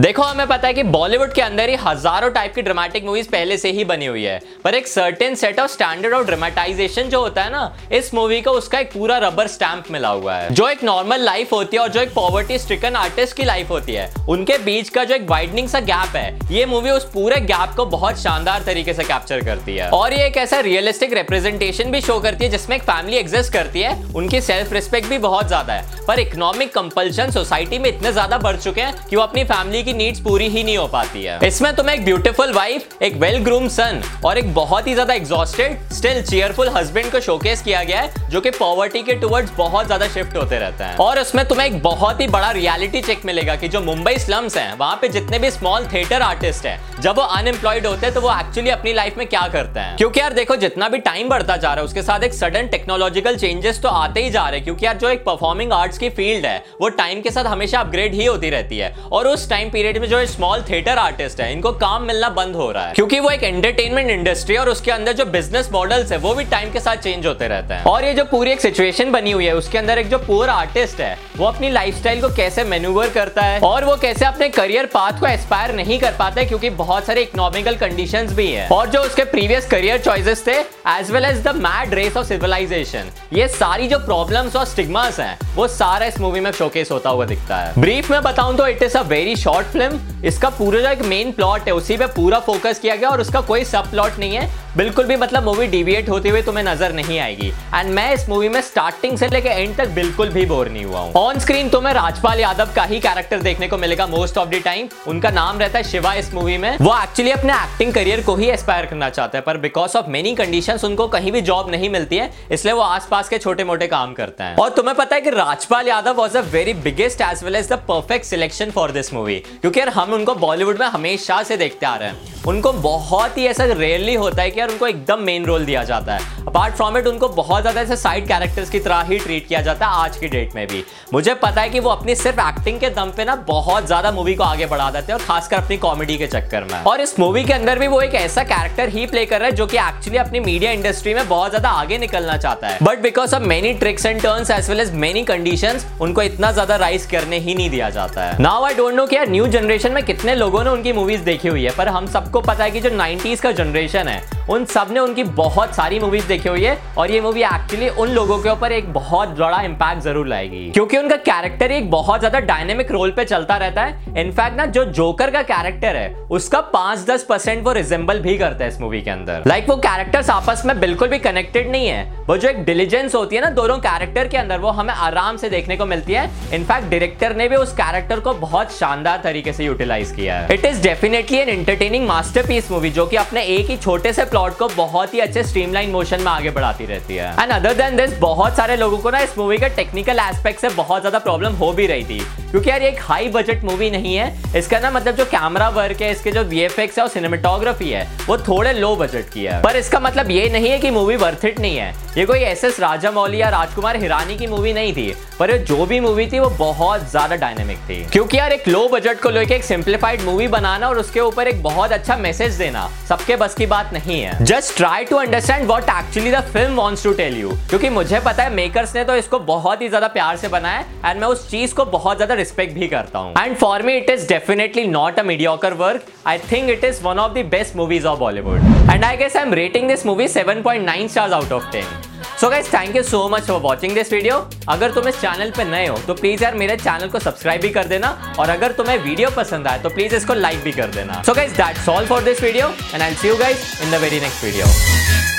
देखो, हमें पता है कि बॉलीवुड के अंदर ही हज़ारों टाइप की ड्रामेटिक मूवीज़ पहले से ही बनी हुई है। पर एक certain set of standard of dramatization जो होता है ना, इस मूवी को उसका एक पूरा रबर स्टैंप मिला हुआ है। जो एक नॉर्मल लाइफ होती है और जो एक पॉवर्टी स्ट्रिकन आर्टिस्ट की लाइफ होती है, उनके बीच का जो एक वाइडनिंग सा गैप है, ये मूवी उस पूरे गैप को बहुत शानदार तरीके से कैप्चर करती है। और ये एक ऐसा रियलिस्टिक रिप्रेजेंटेशन भी शो करती है, जिसमें एक फैमिली एग्जिस्ट करती है, उनकी सेल्फ रिस्पेक्ट भी बहुत ज़्यादा है। पर इकोनॉमिक कंपल्शन सोसाइटी में इतने ज़्यादा बढ़ चुके हैं कि वो अपनी फैमिली की नीड्स पूरी ही नहीं हो पाती है। इसमें तुम्हें एक ब्यूटीफुल वाइफ एक वेल ग्रूम सन और एक बहुत ही ज़्यादा एग्जॉस्टेड स्टिल चेयरफुल हस्बैंड को शोकेस किया गया है, जो कि पॉवर्टी के टुवर्ड्स बहुत ज़्यादा शिफ्ट होते रहता है। और उसमें तुम्हें एक बहुत ही बड़ा रियलिटी चेक मिलेगा कि जो मुंबई स्लम्स हैं, वहाँ पे जितने भी स्मॉल थिएटर आर्टिस्ट हैं, जब वो अनएम्प्लॉयड होते हैं तो वो एक्चुअली अपनी लाइफ में क्या करते हैं? क्योंकि यार देखो, जितना भी टाइम बढ़ता जा रहा है, उसके साथ एक सडन टेक्नोलॉजिकल चेंजेस तो आते ही जा रहे हैं, क्योंकि यार जो एक परफॉर्मिंग आर्ट्स की फ़ील्ड है, वो टाइम के साथ हमेशा अपग्रेड ही होती रहती है। और उस टाइम पीरियड में जो स्मॉल थिएटर आर्टिस्ट है, इनको काम मिलना बंद हो रहा है। क्योंकि वो एक एंटरटेनमेंट इंडस्ट्री और उसके अंदर जो बिज़नेस मॉडल्स है, वो भी टाइम के साथ चेंज होते रहते हैं। और ये जो पूरी एक सिचुएशन बनी हुई है, उसके अंदर एक जो पुअर आर्टिस्ट है, वो अपनी लाइफ को कैसे मैन्यूवर करता है और वो कैसे अपने करियर पाथ को एस्पायर नहीं कर पाता है, क्योंकि बहुत सारे इकोनॉमिकल कंडीशन भी है। और जो उसके प्रीवियस करियर चॉइसेस थे as well as the mad race of civilization ये सारी जो प्रॉब्लम्स और स्टिग्मास हैं, वो सारा इस मूवी में शोकेस होता हुआ दिखता है। ब्रीफ में बताऊँ तो it is a very short film इसका पूरा जो एक मेन प्लॉट है, उसी पे पूरा फोकस किया गया और उसका कोई सब प्लॉट नहीं है। बिल्कुल भी मतलब मूवी डिविएट होते हुए तुम्हें नज़र नहीं आएगी। एंड मैं इस मूवी में स्टार्टिंग से लेकर एंड तक बिल्कुल भी बोर नहीं हुआ हूँ। ऑन स्क्रीन तुम्हें राजपाल यादव का ही कैरेक्टर देखने को मिलेगा मोस्ट ऑफ़ द टाइम उनका नाम रहता है शिवा इस मूवी में। वो एक्चुअली अपने एक्टिंग करियर को ही एस्पायर करना चाहते हैं, पर बिकॉज़ ऑफ़ मेनी कंडीशन उनको कहीं भी जॉब नहीं मिलती है, इसलिए वो आसपास के छोटे मोटे काम करते हैं। और तुम्हें पता है कि Rajpal Yadav was a very biggest as well as the perfect selection for this movie क्योंकि यार हम उनको बॉलीवुड में हमेशा से देखते आ रहे हैं। उनको बहुत ही ऐसा रेयरली होता है कि यार उनको एकदम मेन रोल दिया जाता है। अपार्ट फ्रॉम इट उनको बहुत ज़्यादा ऐसे साइड कैरेक्टर्स की तरह ही ट्रीट किया जाता है आज की डेट में भी। मुझे पता है कि वो अपनी सिर्फ़ एक्टिंग के दम पे ना बहुत ज़्यादा मूवी को आगे बढ़ा देते हैं और खासकर अपनी कॉमेडी के चक्कर में। और इस मूवी के अंदर भी वो एक ऐसा कैरेक्टर ही प्ले कर रहा है जो कि एक्चुअली अपनी मीडिया इंडस्ट्री में बहुत ज़्यादा आगे निकलना चाहता है। But because of many tricks and turns as well as many condition उनको इतना ज़्यादा राइज करने ही नहीं दिया जाता है। नाउ आई डोंट नो कि न्यू जनरेशन में कितने लोगों ने उनकी मूवीज़ देखी हुई है, पर हम सबको पता है कि जो नाइनटीज का जनरेशन है उन सबने उनकी बहुत सारी मूवीज़ देखी हुई है और ये मूवी एक्चुअली उन लोगों के ऊपर एक बहुत बड़ा इंपैक्ट ज़रूर लाएगी। क्योंकि उनका कैरेक्टर एक बहुत ज़्यादा डायनेमिक रोल पे चलता रहता है। इनफैक्ट ना, जो जोकर का कैरेक्टर है, उसका पाँच दस परसेंट वो रिजेंबल भी करता है इस मूवी के अंदर। लाइक like, वो कैरेक्टर्स आपस में बिल्कुल भी कनेक्टेड नहीं है। वो जो एक डिलीजेंस होती है ना, दोनों कैरेक्टर के अंदर, वो हमें आराम से देखने को मिलती है। इनफैक्ट डायरेक्टर ने भी उस कैरेक्टर को बहुत शानदार तरीके से यूटिलाइज किया है। It is definitely an entertaining masterpiece movie जो कि अपने एक ही छोटे से प्लॉट को बहुत ही अच्छे स्ट्रीमलाइन मोशन में आगे बढ़ाती रहती है। एंड अदर देन दिस बहुत सारे लोगों को ना इस मूवी के टेक्निकल एस्पेक्ट से बहुत ज़्यादा प्रॉब्लम हो भी रही थी। क्योंकि यार एक हाई बजट मूवी नहीं है। इसका ना मतलब जो कैमरा वर्क है, इसके जो वी है और सिनेमाटोग्राफी है वो थोड़े लो बजट की है। पर इसका मतलब ये नहीं है कि मूवी वर्थ इट नहीं है। ये कोई एस एस राजा मौली या राजकुमार हिरानी की मूवी नहीं थी। पर ये जो भी मूवी थी, वो बहुत ज़्यादा डायनेमिक थी। क्योंकि यार एक लो बजट को लेकर एक सिंप्लीफाइड मूवी बनाना और उसके ऊपर एक बहुत अच्छा मैसेज देना, सबके बस की बात नहीं है। Just try to understand what actually the film wants to tell you क्योंकि मुझे पता है मेकर्स ने तो इसको बहुत ही ज़्यादा प्यार से बनाया एंड मैं उस चीज़ को बहुत ज़्यादा रिस्पेक्ट भी करता हूँ। And for me it is definitely not a mediocre work I think it is one of the best movies of Bollywood and I guess I am rating this movie 7.9 stars out of 10 so guys thank you so much for watching this video अगर तुम इस channel पे नए हो तो please यार मेरे channel को सब्सक्राइब भी कर देना। और अगर तुम्हें वीडियो पसंद आए तो प्लीज़ इसको लाइक भी कर देना। So guys that's all for this video and I see you guys in the very next video